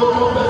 là.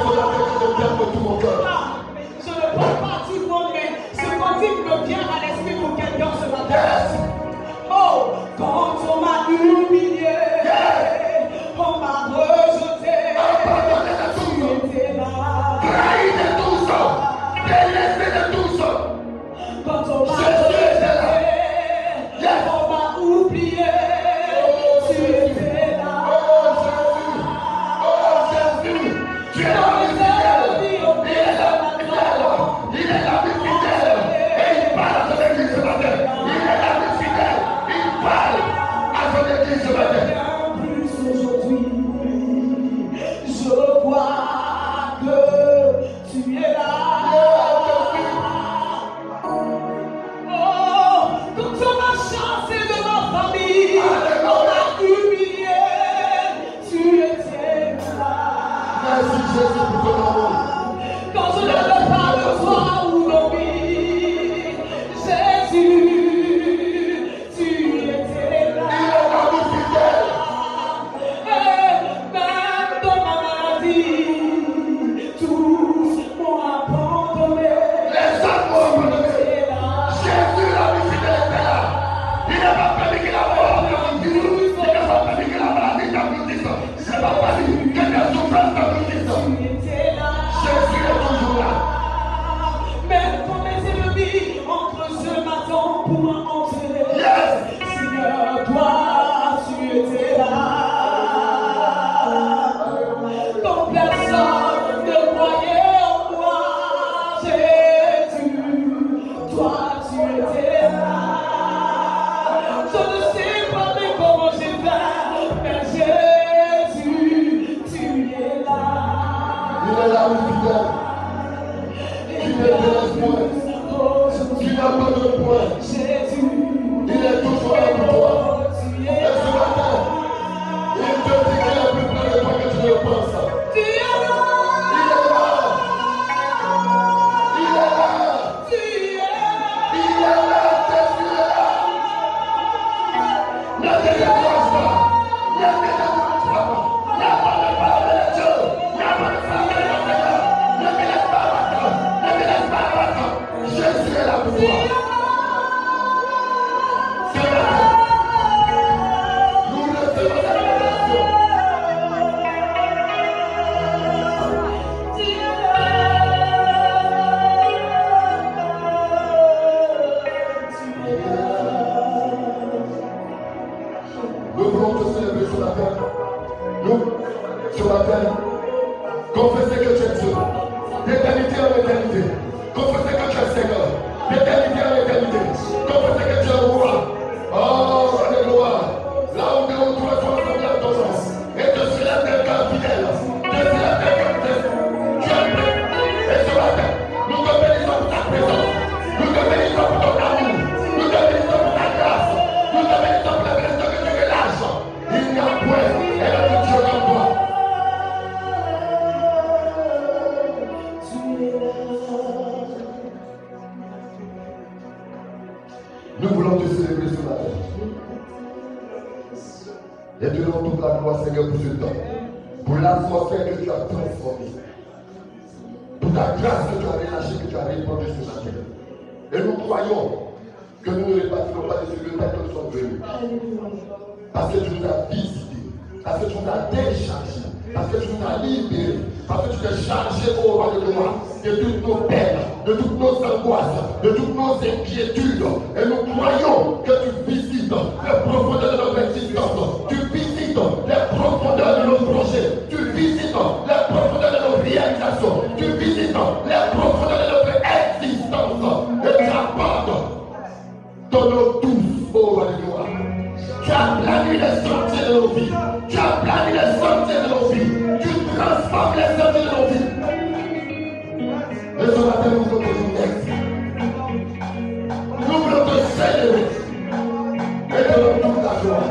avec toute la gloire.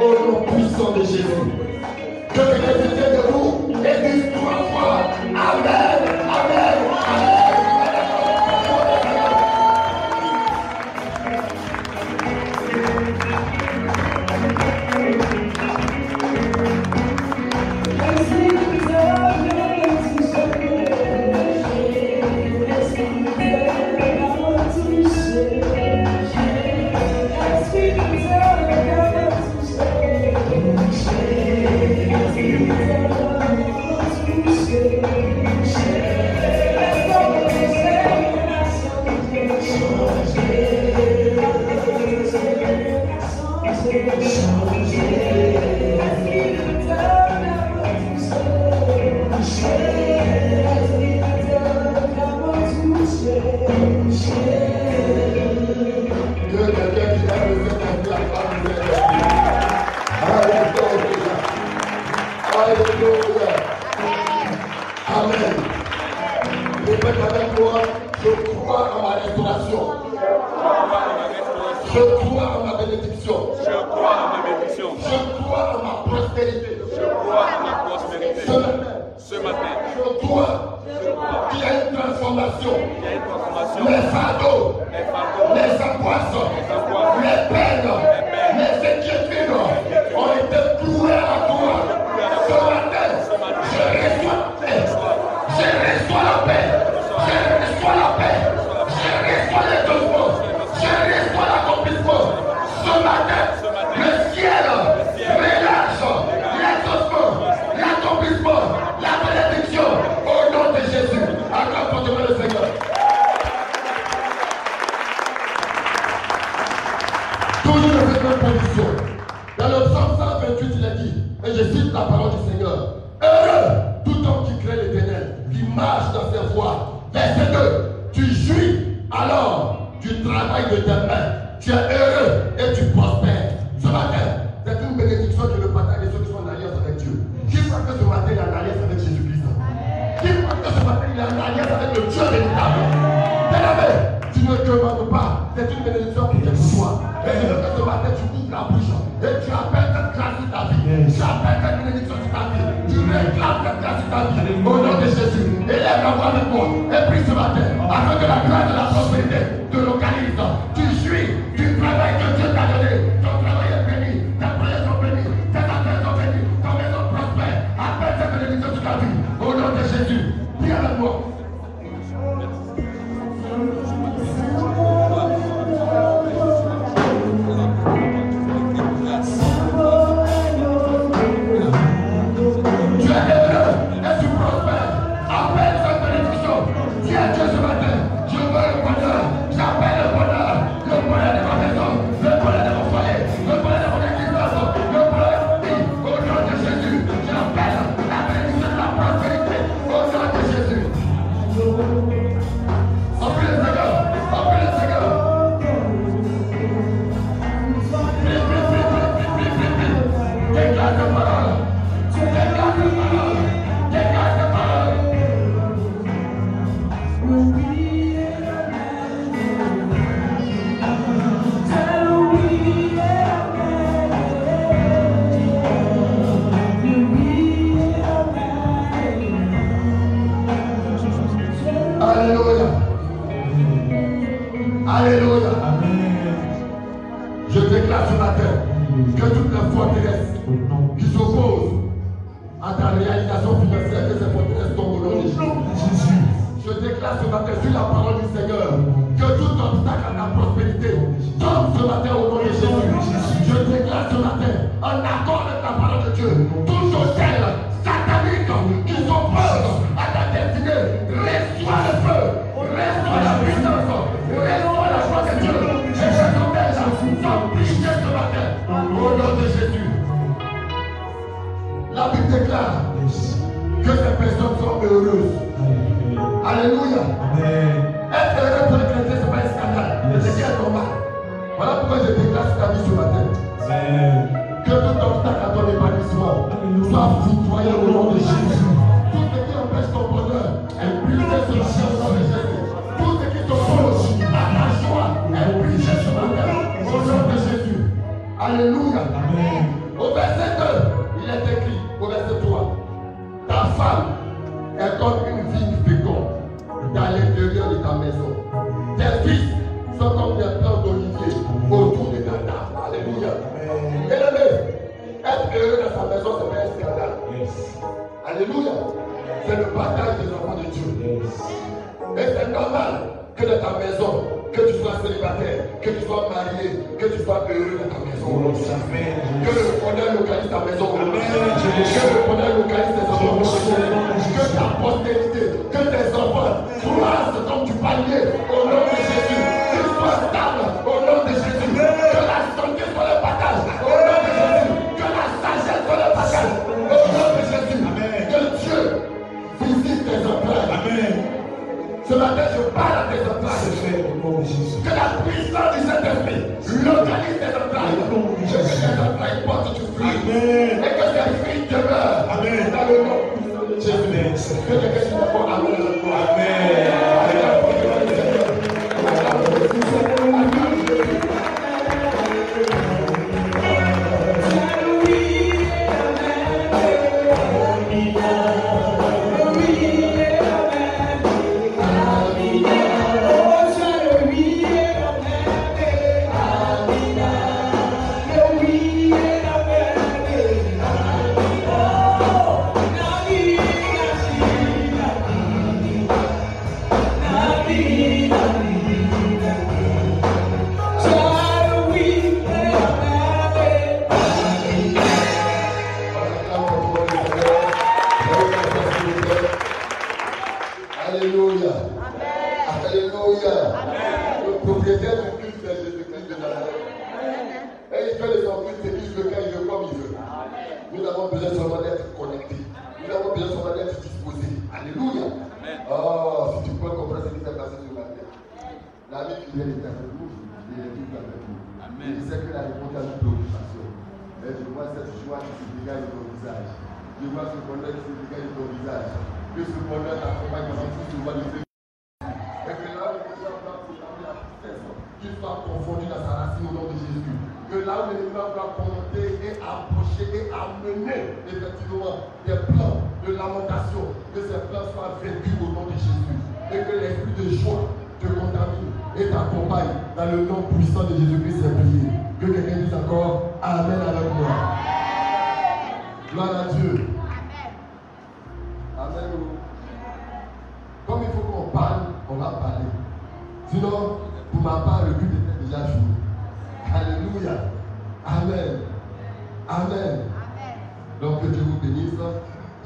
Au nom puissant de Jésus. Que les avec le Dieu véritable. Bien-aimé, tu ne te demandes pas. C'est une bénédiction qui est pour toi. Et ce matin, tu ouvres la bouche et tu appelles cette grâce de ta vie. Tu appelles cette bénédiction de ta vie. Tu réclames cette grâce de ta vie. Au nom de Jésus, élève la voix avec moi et prie ce matin afin que la grâce de la Être heureux pour le chrétien, ce n'est pas un scandale. C'est un combat. Voilà pourquoi je déclare sur ta vie sur la tête. Que tout obstacle à ton épanouissement soit foudroyé au nom de Jésus. Tout ce qui empêche ton bonheur. des enfants de Dieu. Et c'est normal que dans ta maison, que tu sois célibataire, que tu sois marié, que tu sois heureux dans ta maison. Que le bonheur localise ta maison. Que le bonheur localise tes enfants. Que ta postérité, que tes enfants croissent comme du palier. que la puissance du Saint-Esprit localise les entrailles. Je vais les entrailles portent du fruit. C'est utilise le cas il veut comme il veut. Nous avons besoin seulement d'être connectés. Nous avons besoin seulement d'être disposés. Alléluia. Oh, si tu peux comprendre ce qui s'est passé ce matin. L'ami qui vient est avec vous, il est tout avec vous. Il sait que la réponse à nos préoccupations. Et je vois cette joie qui se dégage de ton visage. Je vois ce bonheur qui se dégage de ton visage. Que ce bonheur t'accompagne pendant tout le mois de des plans de lamentation, que ces plans soient vaincus au nom de Jésus. Et que l'esprit de joie te contamine et t'accompagne dans le nom puissant de Jésus-Christ prié. Que quelqu'un dise encore Amen avec moi. Gloire à Dieu. Amen. Comme il faut qu'on parle, on va parler. Sinon, pour ma part, le but était déjà joué. Alléluia. Amen. Amen. Donc que Dieu vous bénisse.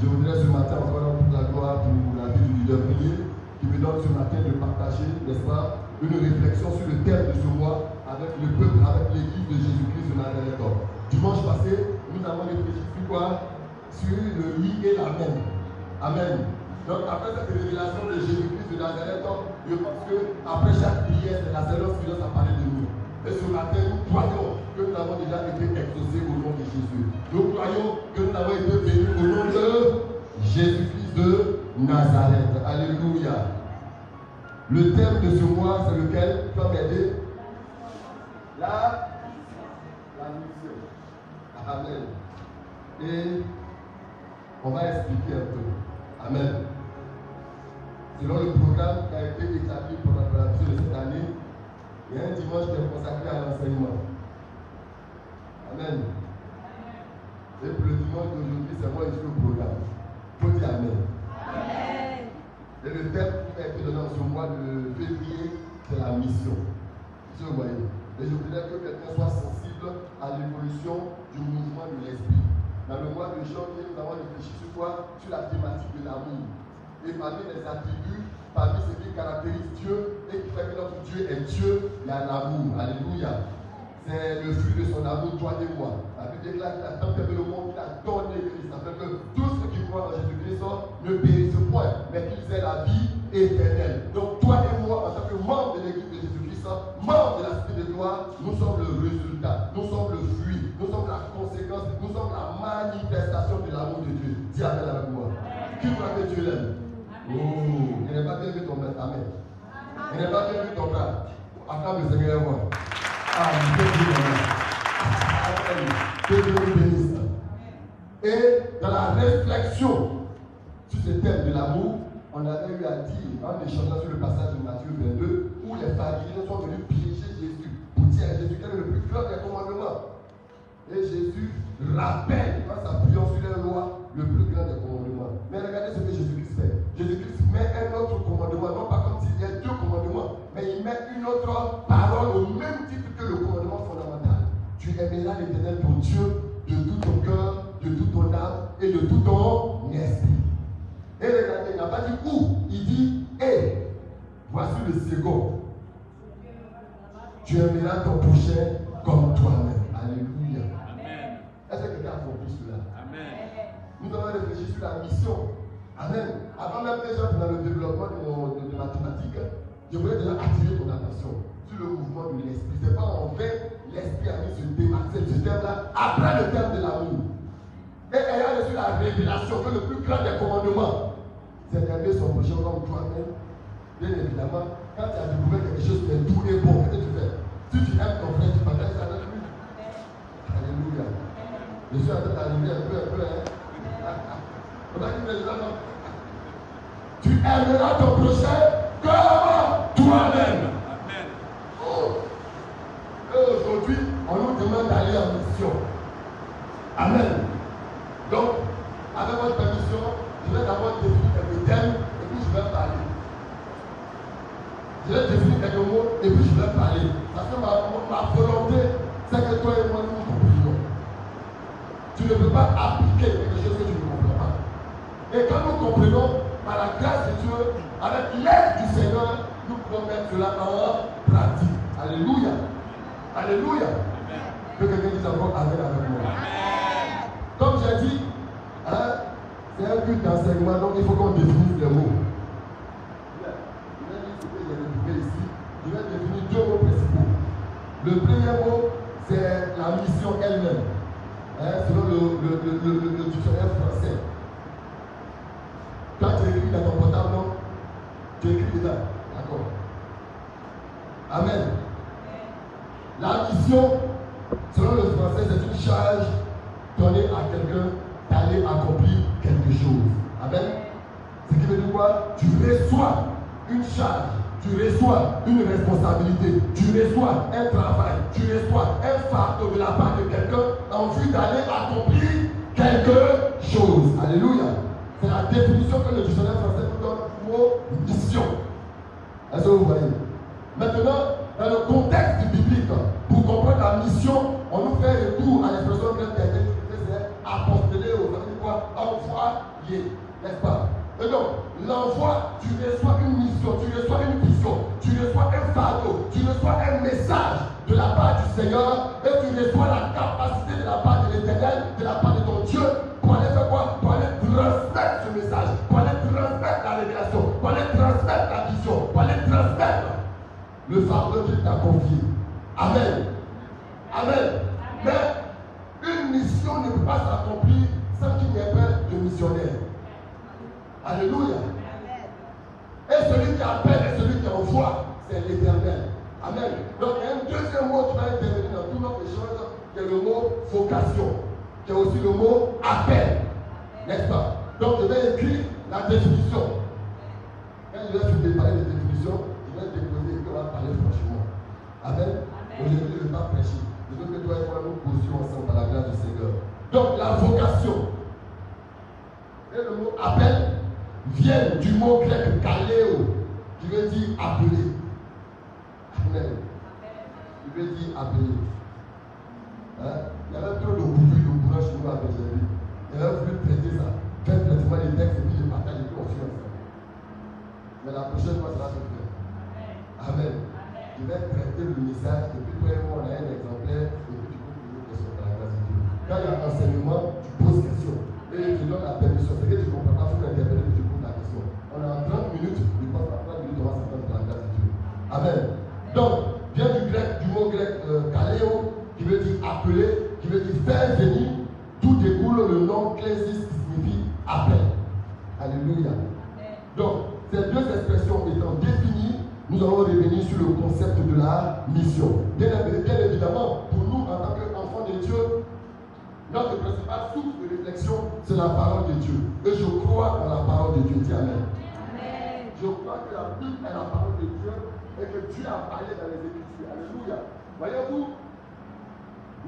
Je voudrais ce matin encore toute la gloire pour la vie du leader prié qui me donne ce matin de partager, n'est-ce pas, une réflexion sur le thème de ce mois avec le peuple, avec l'église de Jésus-Christ de Nazareth. Dimanche passé, nous avons réfléchi sur quoi? Sur le oui et l'amen. Amen. Donc après cette révélation de Jésus-Christ de Nazareth, je pense que après chaque prière, c'est la seule suffisance à parler de nous. Et ce matin, nous croyons que nous avons déjà été exaucés au nom de Jésus. Nous croyons que nous avons été bénis au nom de Jésus-Christ de Nazareth. Alléluia. Le thème de ce mois, c'est lequel? Tu vas m'aider La, la mission. Amen. Et on va expliquer un peu. Amen. Selon le programme qui a été établi pour la préparation de cette année, il y a un dimanche qui est consacré à l'enseignement. Amen. Et pour le dimanche d'aujourd'hui, c'est moi ici au programme. Faut dire Amen. Et le thème qui a été donné en ce mois de février, c'est la mission. Si vous voyez. Et je voudrais que quelqu'un soit sensible à l'évolution du mouvement de l'esprit. Dans le mois de janvier, nous avons réfléchi sur quoi? Sur la thématique de l'amour. Et parmi les attributs, parmi ce qui caractérise Dieu et qui fait que notre Dieu est Dieu, il y a l'amour. Alléluia. C'est le fruit de son amour, toi et moi. La Bible déclare qu'il a tant aimé le monde qu'il a donné Christ. Afin que tous ceux qui croient en Jésus-Christ ne périssent point, mais qu'ils aient la vie éternelle. Donc toi et moi, en tant que membres de l'église de Jésus-Christ, membres de la de gloire, nous sommes le Il n'est pas bien vu ton main, ta main. Il n'est pas bien vu ton bras. Attends le Seigneur moi. Ah, Amen. Que Dieu bénisse. Et dans la réflexion sur ce thème de l'amour, on avait eu à dire, en échangeant sur le passage de Matthieu 22, où les pharisiens sont venus piéger Jésus pour dire à Jésus quel est le plus grand des commandements? Et Jésus rappelle, en s'appuyant sur les lois, le plus grand des commandements. Mais regardez ce que Jésus-Christ fait. Jésus-Christ met un autre commandement, non pas comme s'il y a deux commandements, mais il met une autre parole au même titre que le commandement fondamental. Tu aimeras l'éternel ton Dieu de tout ton cœur, de toute ton âme et de tout ton esprit. Et regardez, il n'a pas dit où, il dit et. Voici le second. Tu aimeras ton prochain comme toi-même. Alléluia. Amen. Est-ce que quelqu'un a compris cela? Amen. Nous avons réfléchi sur la mission. Amen. Avant même que j'entre dans le développement de, mon, de, de mathématiques, je voulais déjà attirer ton attention sur le mouvement de l'esprit. Ce n'est pas en vain l'esprit a mis ce thème, ce thème-là après le thème de l'amour. Et ayant reçu la révélation que le plus grand des commandements, c'est d'aimer son prochain comme toi-même. Bien évidemment, quand tu as découvert quelque chose qui est doux et bon, qu'est-ce que tu fais Si tu aimes ton frère, tu partages ça avec lui. Alléluia. Je suis en train d'arriver un peu, un peu, hein. On les. Tu aimeras ton prochain comme toi-même. Amen. Oh. Et aujourd'hui, on nous demande d'aller en mission. Amen. Donc, avec votre permission, je vais d'abord définir quelques thèmes et puis je vais parler. Je vais définir quelques mots et puis je vais parler. Parce que ma, ma volonté, c'est que toi et moi nous comprenions. Tu ne peux pas appliquer quelque chose que tu pas. Et quand nous comprenons, par la grâce de Dieu, avec l'aide du Seigneur, nous pouvons mettre cela en pratique. Alléluia. Alléluia. Que quelqu'un dise encore Amen avec moi. Amen. Comme j'ai dit, hein, C'est un culte d'enseignement, donc il faut qu'on définisse les mots. Je vais définir deux mots principaux. Le premier mot, c'est la mission elle-même. Hein, selon le, le- le dictionnaire français. Quand tu écris dans ton portable, non? Tu écris dedans. D'accord. Amen. La mission, selon le français, c'est une charge donnée à quelqu'un d'aller accomplir quelque chose. Amen. Ce qui veut dire quoi? Tu reçois une charge, tu reçois une responsabilité, tu reçois un travail, tu reçois un fardeau de la part de quelqu'un en vue d'aller accomplir quelque chose. Alléluia. C'est la définition que le dictionnaire français nous donne mot mission. Est-ce que vous voyez? Maintenant, dans le contexte biblique, pour comprendre la mission, on nous fait retour à l'expression grecque qui a été utilisée. Ça veut dire quoi Envoyer, n'est-ce pas? Et donc, l'envoi, tu reçois une mission, tu reçois une vision, tu reçois un fardeau, tu reçois un message de la part du Seigneur et tu reçois la capacité de la part de l'éternel, de la part de ton Dieu, pour aller faire quoi? Pour aller le fardeau qu'il t'a confié. Amen. Amen. Mais une mission ne peut pas s'accomplir sans qu'il n'y ait pas de missionnaire. Alléluia. Et celui qui appelle et celui qui envoie, c'est l'éternel. Amen. Donc il y a un deuxième mot qui va intervenir dans tout notre échange, qui est le mot vocation, qui est aussi le mot appel. N'est-ce pas? Donc je vais écrire la définition. Quand je vais vous parler des définitions, parler franchement. Amen? Aujourd'hui, je ne vais pas prêcher. Je veux que toi et moi nous posions ensemble par la grâce du Seigneur. Donc la vocation et le mot appel viennent du mot grec kaléo, qui veut dire appeler. Amen. Qui veut dire appeler. Hein? Il y avait trop de bouillie de bourrage chez nous avec Jésus. Il avait voulu traiter ça. Faire traitement des textes et puis je partage et puis on suit ensemble. Mais la prochaine fois, ça va se faire. Amen. Je vais traiter le message et puis toi on a un exemplaire et puis tu peux des questions par la Dieu. Quand il y a un enseignement, tu poses question. Et je donne la permission. Ce que tu ne comprends pas, il faut m'interpeller et tu poses la question. On a 30 minutes, je pense à 30 minutes, on va s'entendre par la Dieu. Amen. Donc, vient du grec, du mot grec euh, kaléo, qui veut dire appeler, qui veut dire faire venir. Tout découle le nom clésis qui signifie appel. Alléluia. Nous allons revenir sur le concept de la mission. Bien, bien évidemment, pour nous, en tant qu'enfants de Dieu, notre principale source de réflexion, c'est la parole de Dieu. Et je crois dans la parole de Dieu. Dis Amen. Je crois que la Bible est la parole de Dieu et que Dieu a parlé dans les Écritures. Alléluia. Voyez-vous,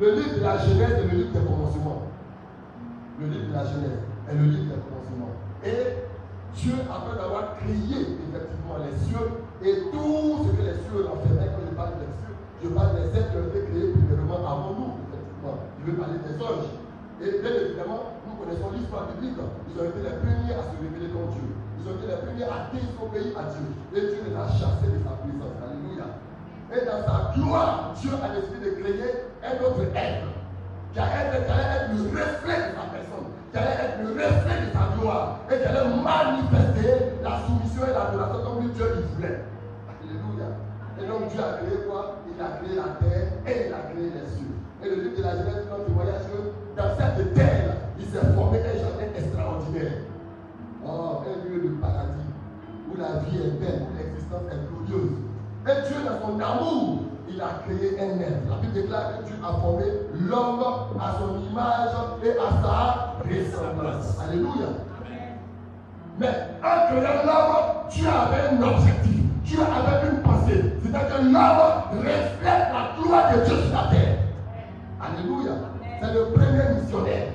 le livre de la Genèse est le livre des commencements. Le livre de la Genèse est le livre des commencements. Et Dieu, après avoir créé effectivement les cieux et tout ce que les cieux renfermaient, quand je parle des cieux, je parle des êtres qui ont été créés premièrement avant nous, effectivement. Je veux parler des anges. Et bien évidemment, nous connaissons l'histoire biblique. Ils ont été les premiers à se révéler comme Dieu. Ils ont été les premiers à désobéir à Dieu. Et Dieu les a chassés de sa présence. Alléluia. Et dans sa gloire, Dieu a décidé de créer un autre être qui allait être, qui être le reflet de sa personne, qui allait être le reflet de sa gloire et qui allait manifester la soumission et l'adoration comme Dieu il voulait. Alléluia. Et donc Dieu a créé quoi? Il a créé la terre et il a créé les cieux. Et le livre de la Genèse nous témoignage que dans cette terre, il s'est formé un jardin extraordinaire. Oh, un lieu de paradis où la vie est belle, où l'existence est glorieuse. Et Dieu, dans son amour, il a créé un être. La Bible déclare que Dieu a formé l'homme à son image et à sa ressemblance. Alléluia. Mais en créant l'homme, Dieu avait un objectif. Dieu avait une pensée. C'est-à-dire que l'homme reflète la gloire de Dieu sur la terre. Alléluia. C'est le premier missionnaire.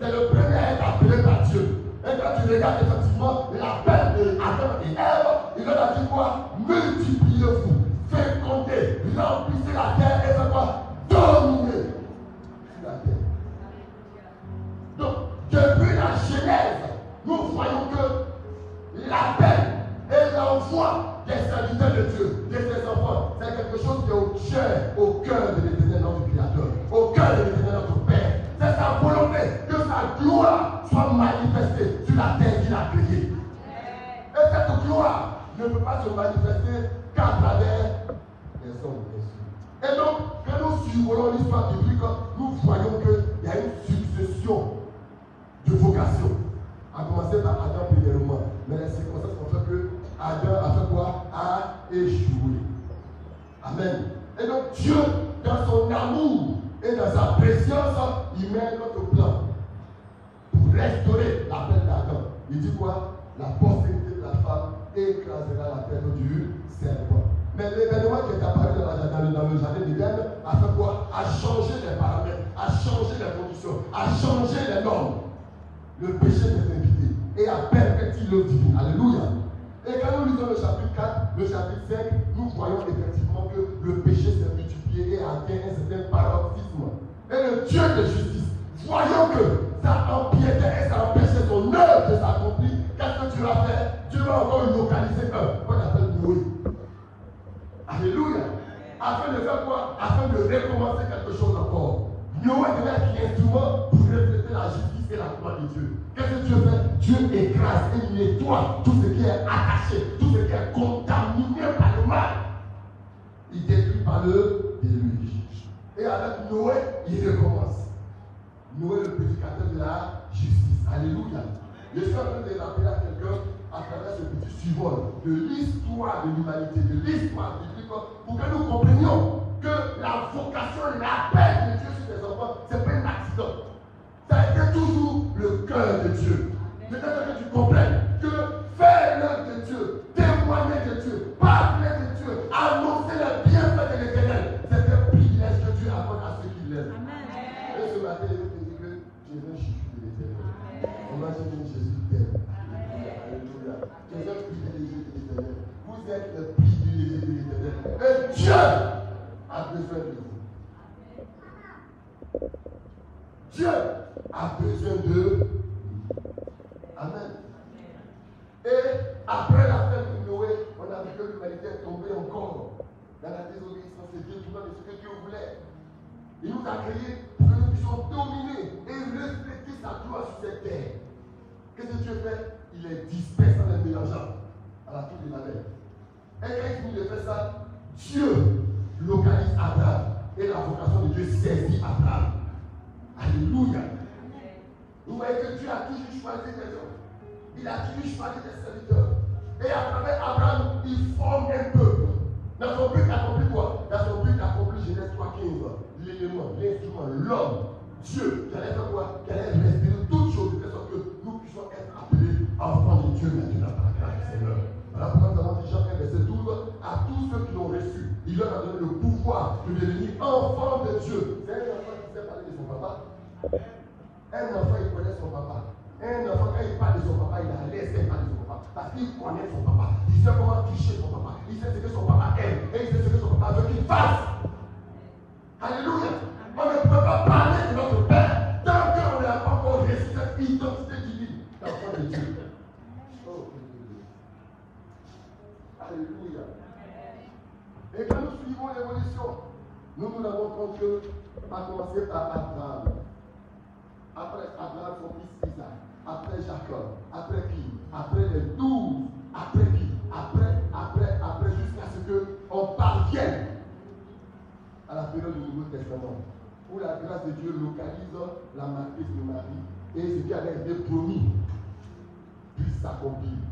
C'est le premier à être appelé par Dieu. Et quand tu regardes effectivement l'appel de Adam et Ève, il leur a dit quoi? Multipliez-vous, remplissez la terre et quoi Dominez sur la terre. Donc, depuis la Genèse, nous voyons que l'appel et l'envoi des serviteurs de Dieu, de ses enfants, c'est quelque chose qui est au cher, au cœur de l'éternel notre Créateur, au cœur de l'éternel notre Père. C'est sa volonté que sa gloire soit manifestée sur la gloire ne peut pas se manifester qu'à travers Et donc, quand nous survolons l'histoire biblique, nous voyons qu'il y a une succession de vocations. À commencer par Adam premièrement. Mais les circonstances ont fait que Adam a fait quoi? A échoué. Amen. Et donc Dieu, dans son amour et dans sa préscience, il met notre plan pour restaurer la paix d'Adam. Il dit quoi? La postérité de la femme écrasera la tête du serpent. Mais l'événement qui est apparu dans, dans le, dans le jardin d'Éden a fait quoi A changé les paramètres, a changé les conditions, a changé les normes. Le péché s'est invité et a perverti l'œuvre divine. Alléluia. Et quand nous lisons le chapitre 4, le chapitre 5, nous voyons effectivement que le péché s'est multiplié et a atteint un certain paroxysme. Et le Dieu de justice, voyant que ça empiétait et ça empêchait son œuvre de s'accomplir, qu'est-ce que Dieu a fait Dieu va encore localiser un, qu'on appelle Noé. Alléluia. Afin de faire quoi? Afin de recommencer quelque chose encore. Noé devait être l'instrument pour refléter la justice et la gloire de Dieu. Qu'est-ce que Dieu fait? Dieu écrase et nettoie tout ce qui est attaché, tout ce qui est contaminé par le mal. Il détruit par le déluge. Et avec Noé, il recommence. Noé, le prédicateur de la justice. Alléluia. Je suis en train de rappeler à quelqu'un à travers ce petit survol de l'histoire de l'humanité, de l'histoire biblique, pour que nous comprenions que la vocation, l'appel de Dieu sur les enfants, ce n'est pas un accident. Ça a été toujours le cœur de Dieu. Peut-être que tu comprennes Il nous a créés pour que nous puissions dominer et refléter sa gloire sur cette terre. Qu'est-ce que Dieu fait? Il les disperse en les mélangeant à la tour de la mer. Et quand il finit de ça, Dieu localise Abraham. Et la vocation de Dieu saisit Abraham. Alléluia. Vous voyez que Dieu a toujours choisi des hommes. Il a toujours choisi des serviteurs. Et à travers Abraham, il forme un peuple. Dans son but accompli quoi? Dans son but accompli Genèse 3.15. L'élément, l'instrument, l'homme, Dieu, qui allait faire quoi Qui allait respirer toutes choses de telle sorte que nous puissions être appelés enfants de Dieu maintenant par la grâce du Seigneur. Voilà pourquoi nous avons dit Jean 1, verset 12 à tous ceux qui l'ont reçu. Il leur a donné le pouvoir de devenir enfants de Dieu. C'est un enfant qui sait parler de son papa. Un enfant, il connaît son papa. Un enfant, quand il parle de son papa, il a laissé parler de son papa. Parce qu'il connaît son papa. Il sait comment toucher son papa. Il sait ce que son papa aime. Et il sait ce que son papa veut qu'il fasse. Alléluia. On ne peut pas parler de notre Père tant qu'on n'a pas encore reçu cette identité divine de Dieu. Oh, Alléluia. Et quand nous suivons l'évolution, nous nous rendons compte que, à commencer par Abraham, après Abraham, son fils Isaac, après Jacob, après qui? Après les douze, après qui? Après, après, après, jusqu'à ce qu'on parvienne la période du Nouveau Testament, où la grâce de Dieu localise la matrice de Marie et ce qui avait été promis puisse s'accomplir.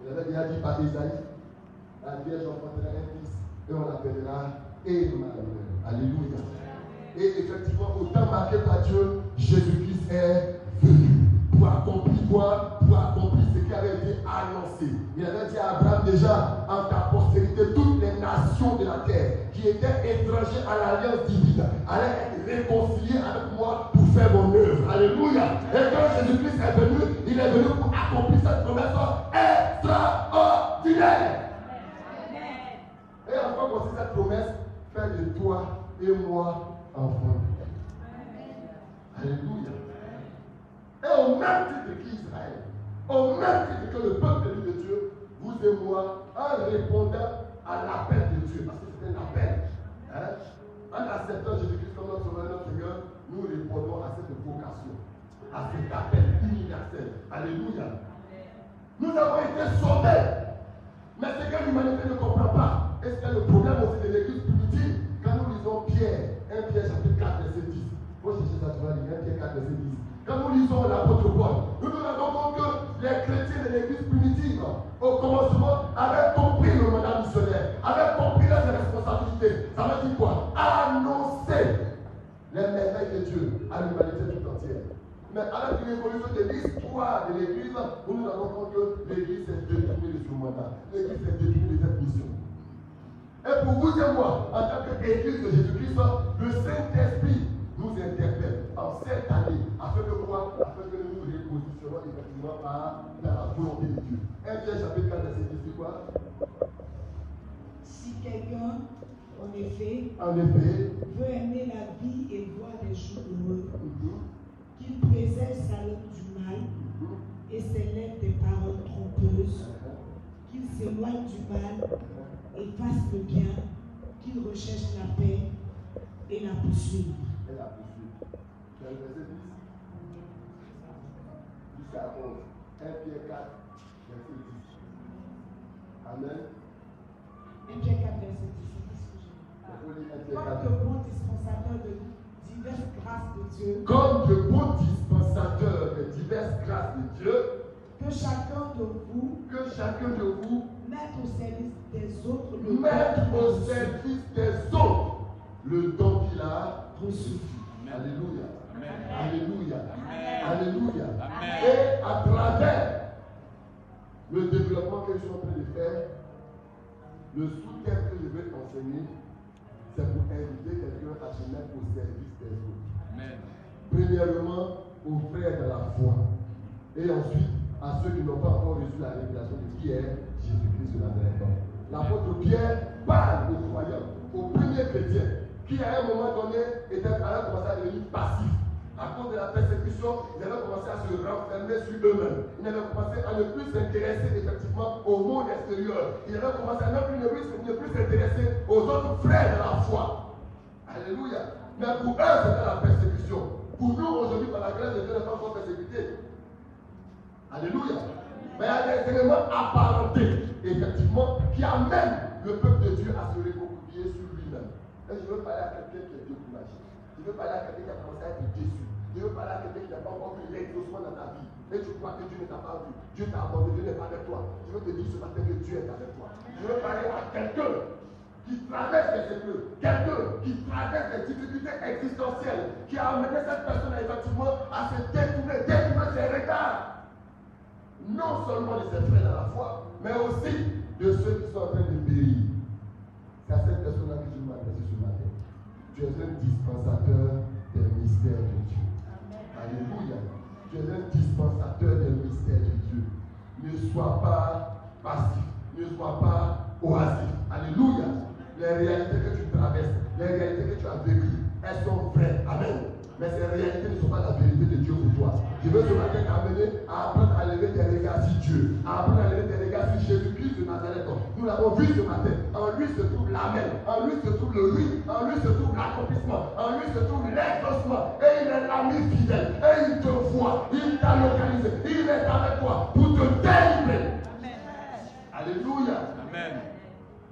Il avait déjà dit par Isaïe, la Vierge enfantera un fils et on l'appellera Emmanuel. Alléluia. Et effectivement, au temps marqué par Dieu, Jésus-Christ est venu pour accomplir quoi? Pour accomplir ce qui avait été annoncé. Il avait dit à Abraham déjà, en ta postérité, qui étaient étrangers à l'alliance divine allaient être réconciliées avec moi pour faire mon œuvre. Alléluia. Et quand Jésus-Christ est venu, il est venu pour accomplir cette promesse extraordinaire. Et enfin, voici cette promesse, fais de toi et moi enfants. Alléluia. Et au même titre qu'Israël, au même titre que le peuple de Dieu, vous et moi, en répondant à l'appel de Dieu, parce que c'est un appel, hein, en acceptant Jésus-Christ comme notre sauveur, notre Seigneur, nous répondons à cette vocation, à cet appel universel. Alléluia. Nous avons été sauvés l'humanité ne comprend pas, et c'est le problème aussi de l'église primitive, quand nous lisons Pierre, 1 Pierre chapitre 4, verset 10, il faut chercher ça, tu vas lire 1 Pierre 4, verset 10. Quand nous lisons l'apôtre Paul, nous nous rendons compte que les chrétiens de l'église primitive, au commencement, avaient compris le mandat missionnaire, avaient compris leurs responsabilités. Ça veut dire quoi? Annoncer les merveilles de Dieu à l'humanité tout entière. Mais avec l'évolution de l'histoire de l'Église, nous nous rendons compte que l'Église s'est détournée de son mandat. L'Église s'est détournée de cette mission. Et pour vous et moi, en tant qu'Église de Jésus-Christ, le Saint-Esprit nous interpelle en cette année afin de quoi Afin que à la volonté de Dieu. 1 Pierre chapitre 4, verset 10, c'est quoi? Si quelqu'un, en effet, En effet, veut aimer la vie et voir des jours heureux, mhm, qu'il préserve sa langue du mal mhm, et ses lèvres des paroles trompeuses, qu'il s'éloigne du mal et fasse le bien, qu'il recherche la paix et la poursuive. et la poursuite. C'est le verset 10 jusqu'à 11. 1 Pierre 4, verset 10. Amen. 1 Pierre 4, verset 10. c'est ce que j'ai dit. Il faut lire 1 Pierre Comme 4. de bons dispensateurs de diverses grâces de Dieu, Comme de bons dispensateurs de diverses grâces de Dieu, que chacun de vous que chacun de vous mette au service des autres le mette don qu'il a au reçu. service des autres le don qu'il a reçu. Alléluia. Alléluia. Alléluia. Et à travers le développement que je suis en train de faire, le sous-thème que je vais enseigner, c'est pour inviter quelqu'un à se mettre au service des autres. Amen. Premièrement, aux frères de la foi. Et ensuite, à ceux qui n'ont pas encore reçu la révélation de qui est Jésus-Christ de Nazareth. L'apôtre Pierre parle aux croyants, aux premiers chrétiens, qui à un moment donné étaient allaient commencer à devenir passifs. À cause de la persécution, ils avaient commencé à se renfermer sur eux-mêmes. Ils avaient commencé à ne plus s'intéresser effectivement au monde extérieur. Ils avaient commencé à ne plus, s'intéresser aux autres frères de la foi. Alléluia. Mais pour eux, c'était la persécution. Pour nous, aujourd'hui, par la grâce de Dieu, nous sommes persécutés. Alléluia. Mais il y a des éléments apparentés, effectivement, qui amènent le peuple de Dieu à se recroqueviller sur lui-même. Je veux parler à quelqu'un qui est découragé. Je veux parler à quelqu'un qui a commencé à être déçu. Je veux parler à quelqu'un qui n'a pas encore vu l'exaucement dans ta vie. Et tu crois que Dieu ne t'a pas vu. Dieu t'a abandonné, Dieu n'est pas avec toi. Je veux te dire ce matin que Dieu est avec toi. Je veux parler à quelqu'un qui traverse les épreuves, quelqu'un qui traverse des difficultés existentielles, qui a amené cette personne effectivement à se détourner, détourner ses regards non seulement de ses frères dans la foi, mais aussi de ceux qui sont en train de périr. C'est à cette personne-là que je m'adresse ce matin. Tu es un dispensateur des mystères de Dieu. Alléluia. Tu es un dispensateur des mystères de Dieu. Ne sois pas passif. Ne sois pas oasif. Alléluia. Les réalités que tu traverses, les réalités que tu as vécues, elles sont vraies. Amen. Mais ces réalités ne sont pas la vérité de Dieu pour toi. Je veux ce matin t'amener à apprendre à lever tes regards sur Dieu, à apprendre à lever tes regards sur Jésus-Christ de Nazareth. Nous l'avons vu ce matin. En lui se trouve l'amen, en lui se trouve le oui, en lui se trouve l'accomplissement, en lui se trouve l'exaucement. Et il est l'ami fidèle. Et il te voit, il t'a localisé, il est avec toi pour te délivrer. Alléluia. Amen.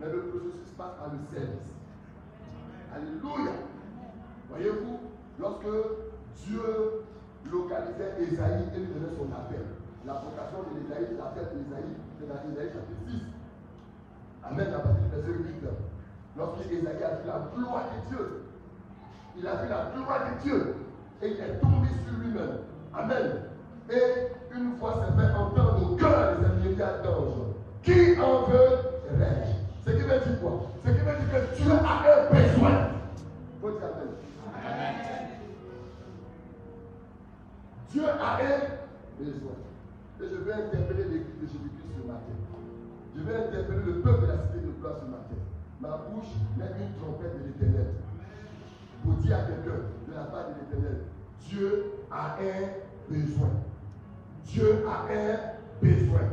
Mais le processus passe par le service. Alléluia. Voyez-vous, lorsque Dieu localisait Esaïe et lui donnait son appel, la vocation de l'Ésaïe, l'appel d'Esaïe, c'est dans Esaïe chapitre 6. Amen, à partir du verset 8. Lorsque Esaïe a vu la gloire de Dieu, il a vu la gloire de Dieu et il est tombé sur lui-même. Amen. Et une fois s'est fait entendre au cœur des myriades d'anges. Qui en veut? Rêve Ce qui veut dire quoi? Ce qui veut dire que Dieu a un besoin. Faut dire. Dieu a un besoin. Et je vais interpeller l'église de Jésus-Christ ce matin. Je vais interpeller le peuple de la cité de gloire ce matin. Ma bouche met une trompette de l'éternel. Pour dire à quelqu'un de la part de l'éternel, Dieu a un besoin. Dieu a un besoin.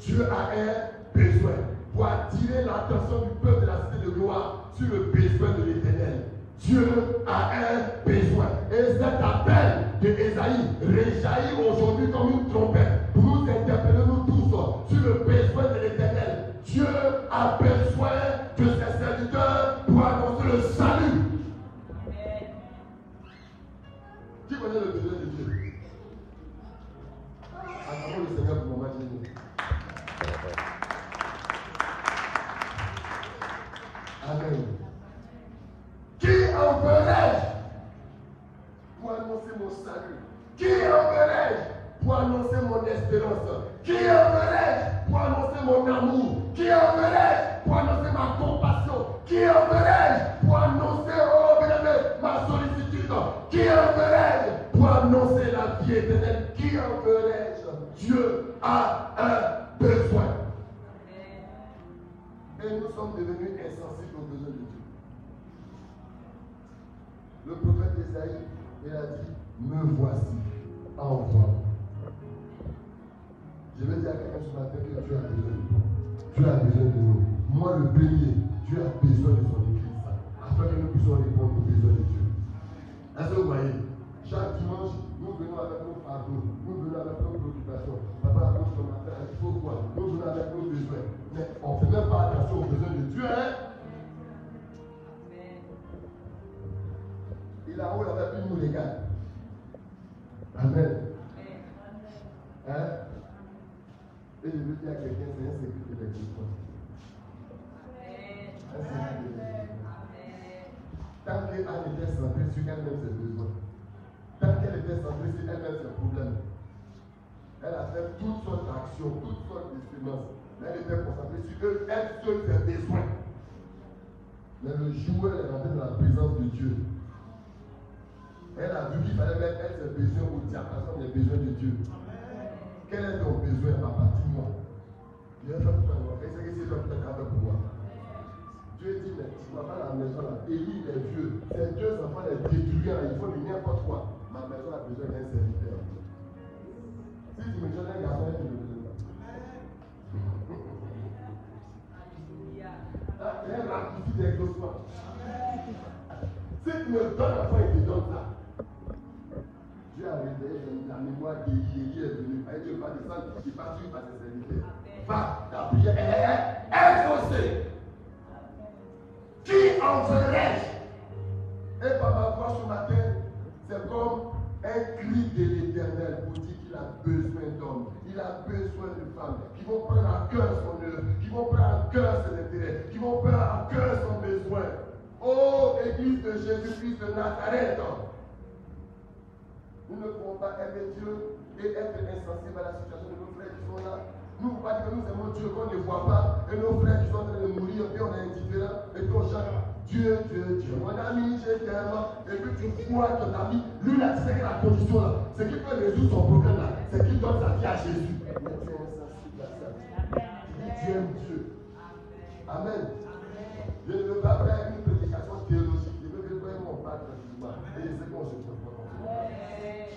Dieu a un besoin. Pour attirer l'attention du peuple de la cité de gloire sur le besoin de l'éternel. Dieu a un besoin. Et cet appel de Esaïe réjaillit aujourd'hui comme une trompette pour nous interpeller nous tous sur le besoin de l'éternel. Dieu a besoin de ses serviteurs pour annoncer le salut. Qui connaît le besoin de Dieu? Le Seigneur pour Qui enverrai-je pour annoncer mon salut. Qui enverrai-je pour annoncer mon espérance. Qui enverrai-je pour annoncer mon amour. Qui enverrai-je pour annoncer ma compassion. Qui enverrai-je pour annoncer, oh bien-aimé, ma sollicitude. Qui enverrai-je pour annoncer la vie éternelle. Qui enverrai-je Dieu a un besoin. Et nous sommes devenus insensibles aux besoins de. Le prophète Esaïe, il a dit, me voici, envoie. Je vais dire à quelqu'un ce matin que Dieu a besoin de toi. Dieu a besoin de nous. Moi, le premier, Dieu a besoin de son église, afin que nous puissions répondre aux besoins de Dieu. Est-ce que vous voyez? Chaque dimanche, nous venons avec nos fardeaux, nous venons avec nos préoccupations. Papa, nous quoi? Nous venons avec nos besoins. Mais on ne fait même pas attention aux besoins de Dieu, hein? Il a haut avec une nous regarde. Amen. Hein? Et je veux dire à quelqu'un, c'est un secret de l'existence. Un secret de l'existence. Tant qu'Anne était centrée sur elle-même ses besoins, tant qu'elle était centrée sur elle-même ses problèmes, elle a fait toutes sortes d'actions, toutes sortes d'expériences. Mais elle était concentrée sur eux, elle seule ses besoins. Mais le jour où elle est rentrée dans la présence de Dieu, elle a vu qu'il fallait mettre ses besoins au diapason des besoins de Dieu. Quel est ton besoin, papa Dis-moi. Pour toi. Qu'est-ce que c'est peut-être pour moi Dieu dit, mais tu vois pas la maison là. Élie, il est vieux. Ces deux enfants les détruire, il faut de n'importe quoi. Ma maison a besoin d'un serviteur. Si tu me donnes un garçon, tu me donnes. Ah, Il y a un d'exaucement. Si tu me donnes un enfant, il te donne ça. Dieu a réveillé la mémoire de Yéli est venu. Et Dieu va descendre, il passe par ses serviteurs. Va, ta prière est exaucée. Qui enverrai-je Et par ma voix ce matin, c'est comme un cri de l'éternel pour dire qu'il a besoin d'hommes, il a besoin de femmes qui vont prendre à cœur son œuvre, qui vont prendre à cœur ses intérêts, qui vont prendre à cœur son besoin. Oh, Église de Jésus-Christ de Nazareth, nous ne pouvons pas aimer Dieu et être insensibles à la situation de nos frères qui sont là. Nous pas dire que nous aimons Dieu qu'on ne voit pas et nos frères qui sont en train de mourir et on est indifférent et puis on chante Dieu, Dieu, Dieu, mon ami, je t'aime. Et puis tu crois ton ami, lui là, c'est que la condition là, c'est qu'il peut résoudre son problème là, c'est qu'il donne sa vie à Jésus. Mais tu es insensible à ça. Tu aimes Dieu. Amen. Je ne veux pas faire une prédication théologique, je veux vraiment pas tranquillement. Et je sais qu'on se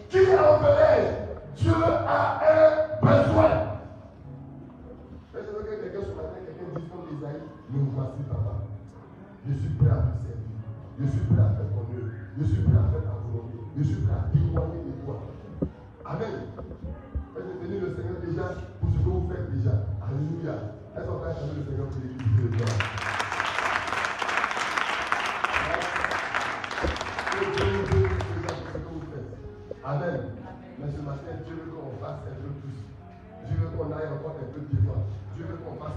Qui enverrai Dieu a un besoin. Mais je veux que quelqu'un ce matin, quelqu'un dise comme Isaïe, me voici papa. Je suis prêt à te servir. Je suis prêt à faire ton œuvre. Je suis prêt à faire ta volonté. Je suis prêt à témoigner de toi. Amen.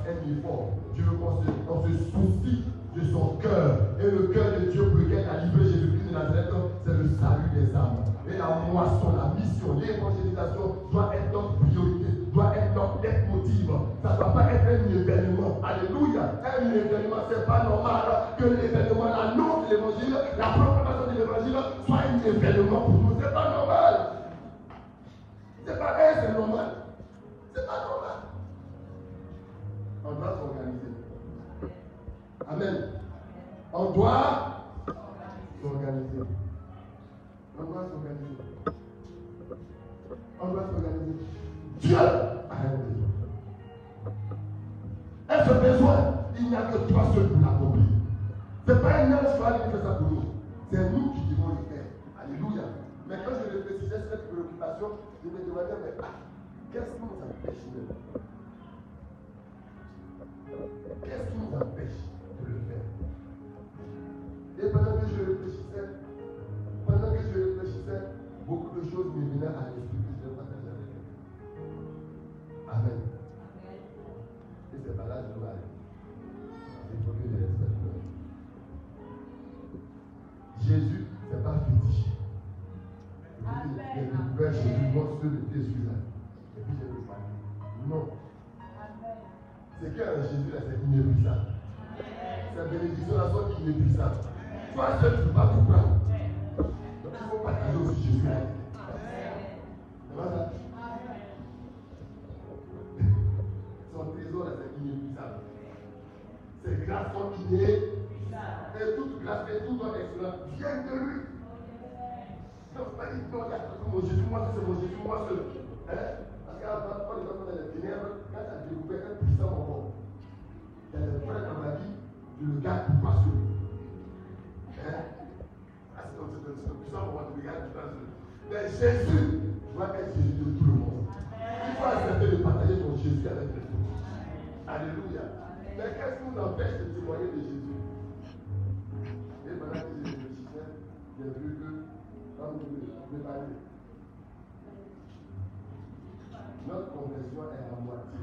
Veut qu'on fasse un effort. Dieu veut qu'on se, soucie de son cœur. Et le cœur de Dieu pour lequel a livré Jésus-Christ de Nazareth, c'est le salut des âmes. Et la moisson, la mission, l'évangélisation doit être notre priorité, doit être notre leitmotiv. Ça ne doit pas être un événement. Alléluia. Un événement, ce n'est pas normal que l'événement, l'annonce de l'évangile, la proclamation de l'évangile soit un événement pour nous. Ce n'est pas normal. C'est pas un, c'est normal. C'est pas normal. Doit s'organiser. Amen. On doit s'organiser. On doit s'organiser. On doit s'organiser. Dieu a un besoin. Et ce besoin, il n'y a que toi seul pour l'accomplir. Ce n'est pas un ange qui fait ça pour nous. C'est nous qui devons le faire. Alléluia. Mais quand je réfléchissais cette préoccupation, je me demandais, mais ah, qu'est-ce qui nous empêche même Qu'est-ce qui vous empêche de le faire? Et pendant que je réfléchissais, pendant que je réfléchissais, beaucoup de choses me venaient à l'esprit que je vais partager avec vous. Amen. Et c'est par là que je vais arrêter. Il faut que je respecte. Jésus, c'est pas fétiche. Amen. Je vais sur le pied, celui-là. Et puis je vais parler. Non. C'est qu'un Jésus, c'est inépuisable. Cette bénédiction-là, soit inépuisable. Toi seul, tu ne peux pas tout prendre. Donc il faut partager aussi Jésus. là. C'est pas ça? Son trésor, c'est inépuisable. Ses grâces sont inépuisables. Et toute grâce et tout don excellent viennent de lui. Faut pas dire non, il y a que mon Jésus, moi c'est mon Jésus, moi seul. Hein? Parce qu'avant, quand les gens sont dans les ténèbres, quand tu as découvert un puissant moment, il y a des frères dans ma Hein? Ah, c'est comme c'est un puissant moment, tu le gardes pour toi seul. Mais Jésus doit être Jésus de tout le monde. Il faut accepter de partager ton Jésus avec les autres. Alléluia. Mais qu'est-ce qui nous empêche de témoigner de Jésus? Et pendant que je réfléchissais, j'ai vu que, je me préparais, notre conversion est à moitié.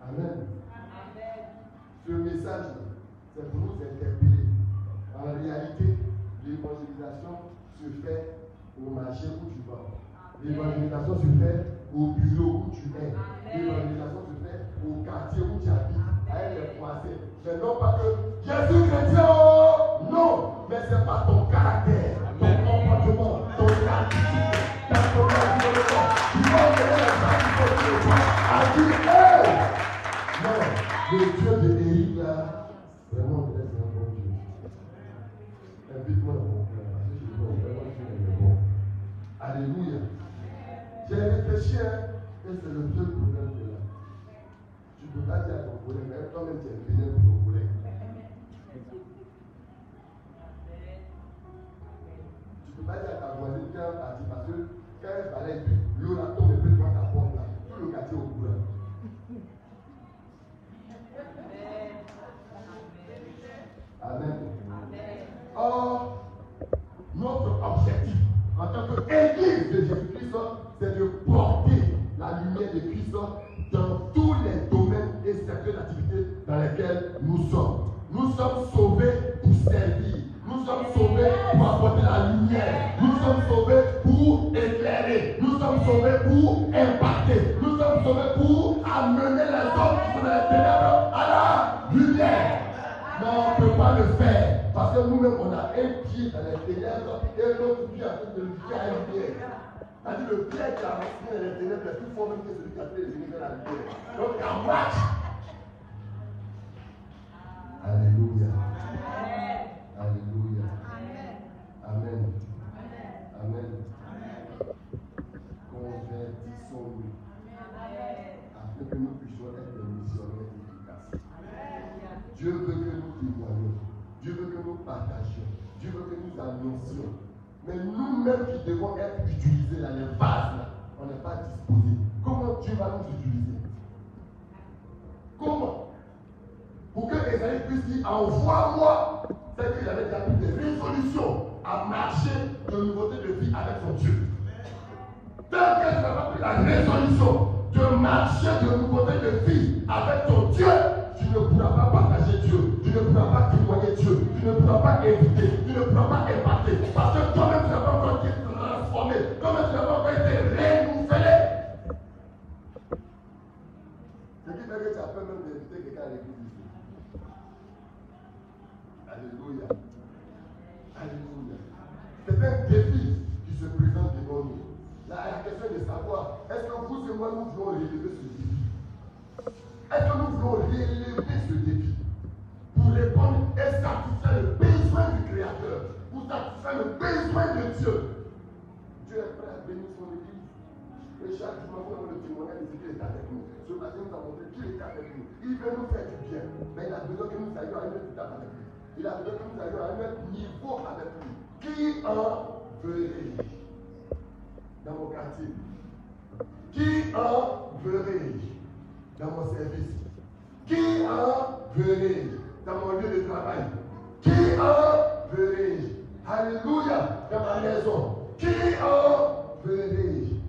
Amen. Ce message, c'est pour nous interpeller. En réalité, l'évangélisation se fait au marché où tu vas. L'évangélisation se fait au bureau où tu es. L'évangélisation se fait au quartier où tu habites, avec les croisés. Mais non pas que je suis chrétien, oh non, mais c'est pas ton caractère, Et c'est le seul problème que là. Tu ne peux pas dire à ton collègue, mais toi-même tu es vénère pour ton collègue. Tu ne peux pas dire à ta voisine qui est partie parce que quand elle balaye, l'eau la tombe un peu devant ta porte là, tout le quartier au courant. Amen. Nous sommes sauvés pour servir. Nous sommes sauvés pour apporter la lumière. Nous sommes sauvés pour éclairer. Nous sommes sauvés pour impacter. Nous sommes sauvés pour amener les hommes qui sont dans les ténèbres à la lumière. Mais on ne peut pas le faire. Parce que nous-mêmes, on a un pied dans les ténèbres et l'autre pied à train de lutter à la lumière. C'est-à-dire le pied qui a dans les ténèbres est plus fort que celui qui a fait les venir vers la lumière. Donc, a match. Alléluia. Alléluia. Amen. Amen. Convertissons-nous afin que nous puissions être des missionnaires efficaces. Dieu veut que nous témoignions. Dieu veut que nous partagions. Dieu veut que nous annoncions. Mais nous-mêmes qui devons être utilisés dans les vases, là, on n'est pas disposés. Comment Dieu va nous utiliser? Comment? Pour que Esaïe puisse dire envoie-moi, c'est qu'il avait déjà pris des résolutions à marcher de nouveauté de vie avec son Dieu. Tant que tu n'as pas pris la résolution de marcher de nouveauté de vie avec ton Dieu, tu ne pourras pas partager Dieu, tu ne pourras pas témoigner Dieu, tu ne pourras pas éviter, tu ne pourras pas impacter. Parce que toi-même, tu n'as pas encore été transformé, toi-même, tu n'as pas encore été renouvelé. Ce qui même d'inviter quelqu'un à l'église. Alléluia. Alléluia. C'est un défi qui se présente devant nous. La question est de savoir, est-ce que vous et moi, nous voulons relever ce défi? Est-ce que nous voulons relever ce défi? Pour répondre et satisfaire le besoin du Créateur, pour satisfaire le besoin de Dieu? Dieu est prêt à bénir son église. Et chaque jour, nous avons le témoignage de qu'il est avec nous. Ce matin, nous avons montré qu'il est avec nous. Il veut nous faire du bien, mais il a besoin que nous ayons à une étape avec lui. Il a que nous ayons à un niveau avec lui. Qui en veut dans mon quartier. Qui en veut dans mon service. Qui en veut dans mon lieu de travail. Qui en veut Alléluia. Dans ma maison. Qui en veut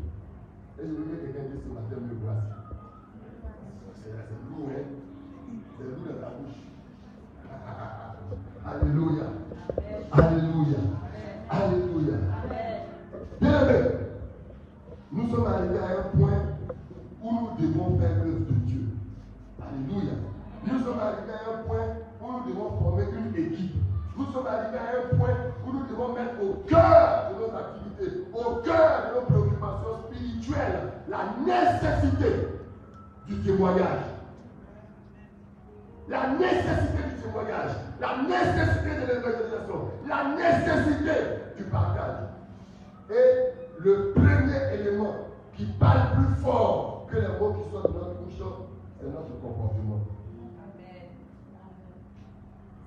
témoignage. La nécessité du témoignage, la nécessité de l'évangélisation, la nécessité du partage. Et le premier élément qui parle plus fort que les mots qui sortent de notre bouche, c'est notre comportement.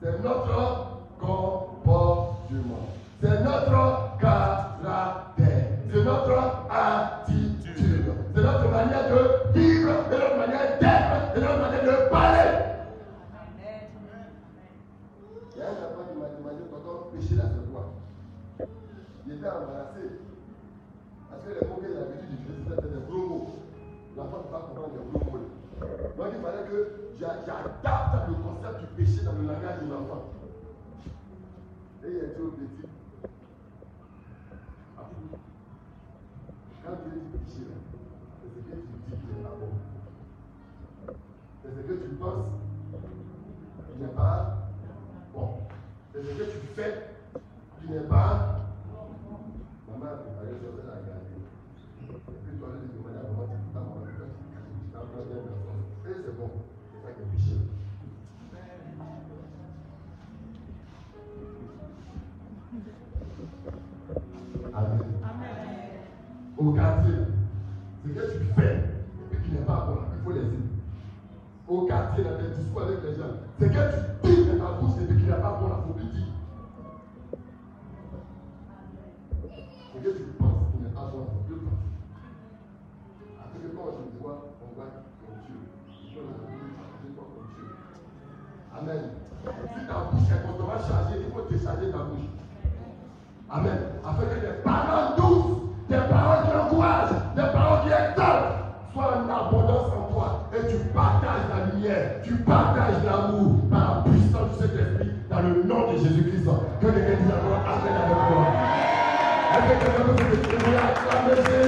C'est notre comportement. C'est notre caractère. C'est notre attitude. C'est notre manière de vivre, c'est notre manière d'être, c'est notre manière de parler. Il y a un enfant qui m'a fois. Il était embarrassé. Parce que les mots qu'il avait l'habitude d'utiliser, c'était des gros mots. L'enfant ne peut pas comprendre les gros mots. Donc il fallait que j'a- j'adapte le concept du péché dans le langage de l'enfant. Et il a dit au petit, quand tu dis péché, là, c'est ce que tu dis qui pas bon. C'est ce que tu penses qui n'est pas bon. C'est ce que tu fais qui n'est pas Maman a préparé ça, elle a regardé. Et puis toi, elle lui demandé à maman, tu t'as maman, tu t'as entendu un garçon. Et c'est bon, c'est ça qui est péché. Amen. Au quartier, ce que tu fais et qui n'est pas bon, il faut laisser. Au quartier, dans tes discours avec les gens, ce que tu dis dans ta bouche et qui n'est pas bon, Amen. Si ta bouche est complètement chargée, il faut décharger ta bouche. Amen. Afin que des paroles douces, des paroles qui encouragent, des paroles qui exaltent, soient en abondance en toi. Et tu partages la lumière, tu partages l'amour par la puissance du Saint-Esprit dans le nom de Jésus-Christ. Que quelqu'un dise encore Amen avec moi. Est-ce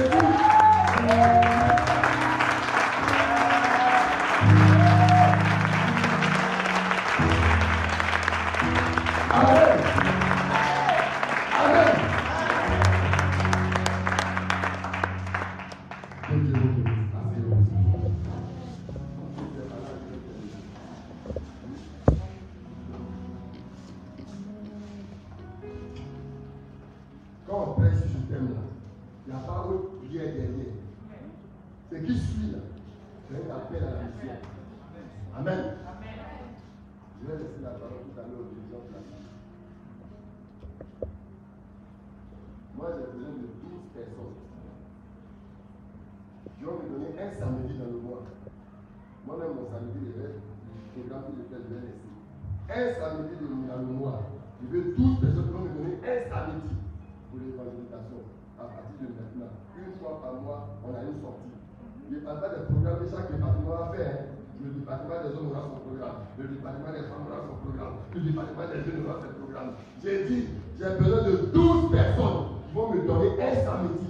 aura son programme. Le département des jeunes son programme. J'ai dit, j'ai besoin de 12 personnes qui vont me donner un samedi.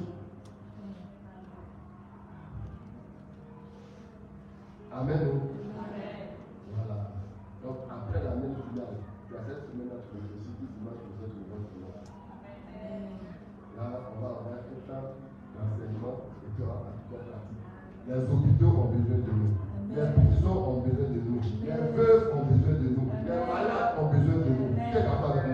Amen. Voilà. Donc après la même finale, il y a cette semaine-là, tu réfléchis tout dimanche, tu fais le dimanche, dimanche. Là, on va avoir un temps d'enseignement et puis on va pratiquer en pratique. Les les prisons ont besoin de nous. Les veuves ont besoin de nous. Les malades ont besoin de nous.